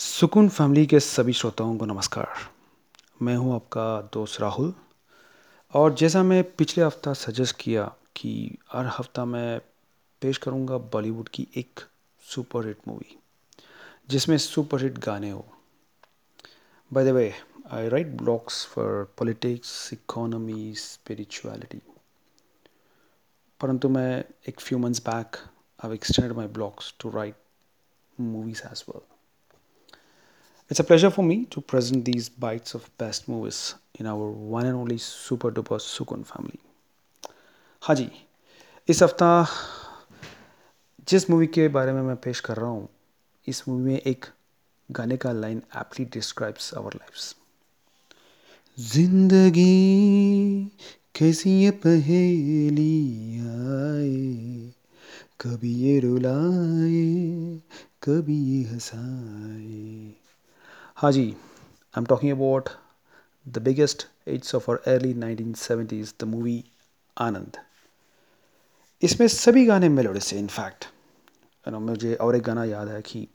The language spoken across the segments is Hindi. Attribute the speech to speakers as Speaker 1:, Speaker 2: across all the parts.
Speaker 1: सुकून फैमिली के सभी श्रोताओं को नमस्कार। मैं हूँ आपका दोस्त राहुल। और जैसा मैं पिछले हफ़्ता सजेस्ट किया कि हर हफ़्ता मैं पेश करूँगा बॉलीवुड की एक सुपर हिट मूवी जिसमें सुपर हिट गाने हो। By the way I write blogs for politics economy spirituality परंतु मैं एक few months back I extended my blogs to write movies as well. It's a pleasure for me to present these bites of best movies in our one and only super duper सुकून फैमिली हाँ जी इस हफ़्ता जिस मूवी के बारे में मैं पेश कर रहा हूँ, इस मूवी में एक गाने का line aptly describes our lives ज़िंदगी कैसी ये पहेली आए, कभी ये रुलाए, कभी ये हंसाए। हाँ जी I am talking about the biggest ads of our early 1970s the movie Anand इसमें सभी गाने मेलोडी से इनफैक्ट मुझे और एक गाना याद है कि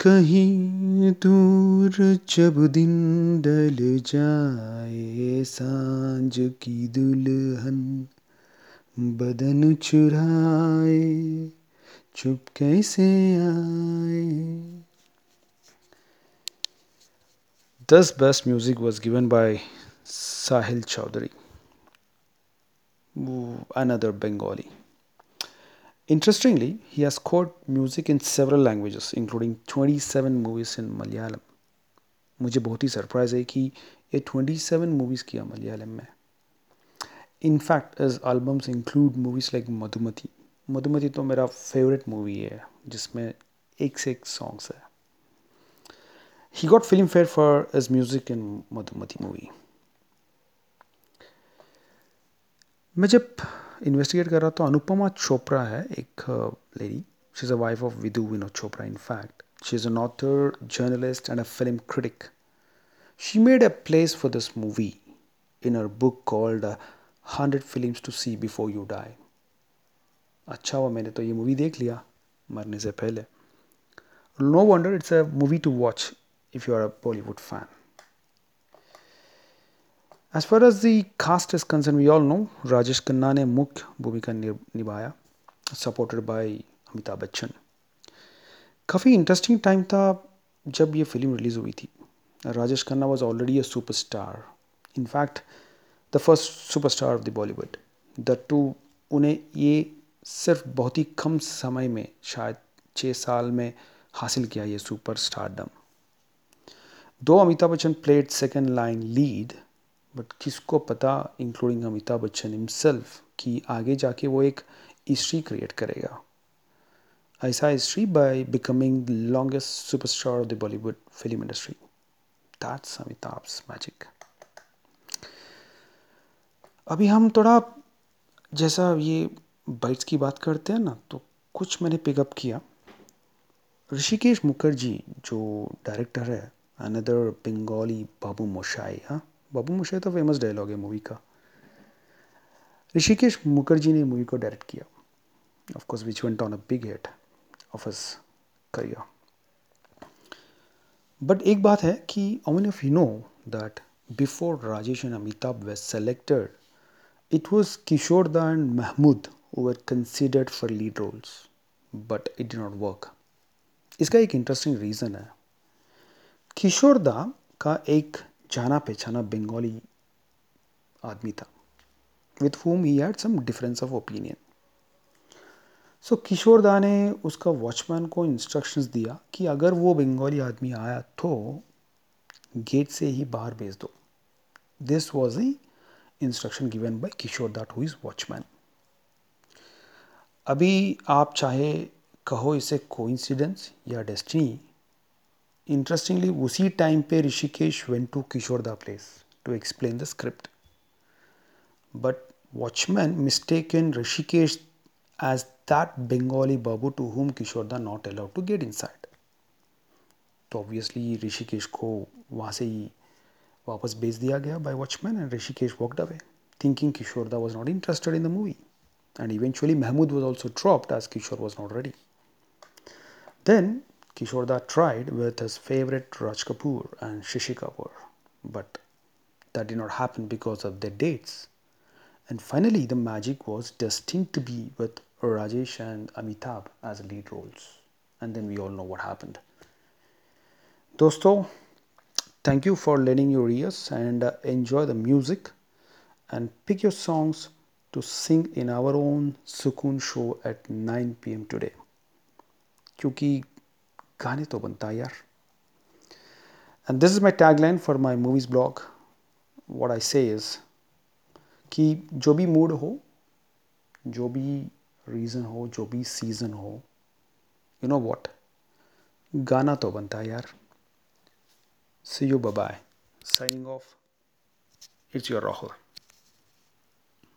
Speaker 1: कहीं दूर जब दिन डल जाए, साँझ की दुल्हन बदन चुराए चुप कैसे आए? This best music was given by Sahil Chaudhary. Another Bengali Interestingly, he has music in several languages including twenty seven movies in Malayalam मुझे बहुत ही सरप्राइज़ है कि ये 27 मूवीज़ किया मलयालम में। In fact is albums include movies like Madhumati Madhumati तो मेरा फेवरेट मूवी है जिसमें एक से एक सॉन्ग्स है। Got Filmfare for is music in Madhumati movie मैं जब इन्वेस्टिगेट कर रहा था अनुपमा चोपड़ा है एक lady she is a wife of Vidhu Vinod Chopra in fact she is an author journalist and a film critic she made a place for this movie in her book called hundred 100 Films to See Before You Die. अच्छा हुआ, मैंने तो ये मूवी देख लिया, मरने से पहले। No wonder it's a movie to watch if you are a Bollywood fan as far as the cast is concern we all know Rajesh Khanna ने मुख्य भूमिका निभाया सपोर्टेड बाय अमिताभ बच्चन काफ़ी इंटरेस्टिंग टाइम था जब ये फ़िल्म रिलीज़ हुई थी Rajesh Khanna was already a superstar in fact the first superstar of the Bollywood the two उन्हें ये सिर्फ़ बहुत ही कम समय में शायद छः साल में हासिल किया ये सुपर स्टारडम दो Amitabh Bachchan played second line lead but किसको पता इंक्लूडिंग अमिताभ बच्चन हिमसेल्फ कि आगे जाके वो एक हिस्ट्री क्रिएट करेगा। ऐसा history by becoming the longest superstar of the Bollywood film industry that's Amitabh magic अभी हम थोड़ा, जैसा ये बाइट्स की बात करते हैं ना तो कुछ मैंने पिकअप किया। ऋषिकेश मुखर्जी, जो डायरेक्टर है अनदर बंगाली बाबू मोशाई हाँ बाबू मोशाई तो फ़ेमस डायलॉग है मूवी का। ऋषिकेश मुखर्जी ने मूवी को डायरेक्ट किया। Of course which went on a big hit of his career but एक बात है कि oven if you know that before Rajesh and Amitabh way selected It was Kishorda and Mahmood who were considered for lead roles, but it did not work. इसका एक इंटरेस्टिंग रीज़न है। किशोरदा का एक जाना पहचाना बंगाली आदमी था with whom he had some difference of opinion so Kishorda ने उसका वॉचमैन को इंस्ट्रक्शंस दिया कि अगर वो बंगाली आदमी आया तो गेट से ही बाहर भेज दो। This was the instruction given by Kishore that who is watchman अभी आप चाहे कहो इसे कोइंसिडेंस या डेस्टिनी इंटरेस्टिंगली उसी टाइम पे Rishikesh went to Kishore da place to explain the script but watchman mistake in Rishikesh as that Bengali babu to whom Kishore da not allowed to get inside तो ऑब्वियसली ऋषिकेश को वहाँ से ही वापस भेज दिया गया by watchman and Rishikesh walked away thinking Kishorda was not interested in the movie and eventually Mahmood was also dropped as Kishore was not ready then Kishore Da tried with his favorite Raj Kapoor and Shishi Kapoor, but that did not happen because of their dates. And finally, the magic was destined to be with Rajesh and Amitabh as lead roles. And then we all know what happened. Dosto, thank you for lending your ears and uh, enjoy the music and pick your songs to sing in our own Sukoon show at 9 pm today. क्योंकि गाने तो बनता है यार। And this is my tag line for my movies blog what I say is कि जो भी मूड हो, जो भी रीज़न हो, जो भी सीज़न हो यू नो वॉट गाना तो बनता है यार। See you bye signing off it's your Rahul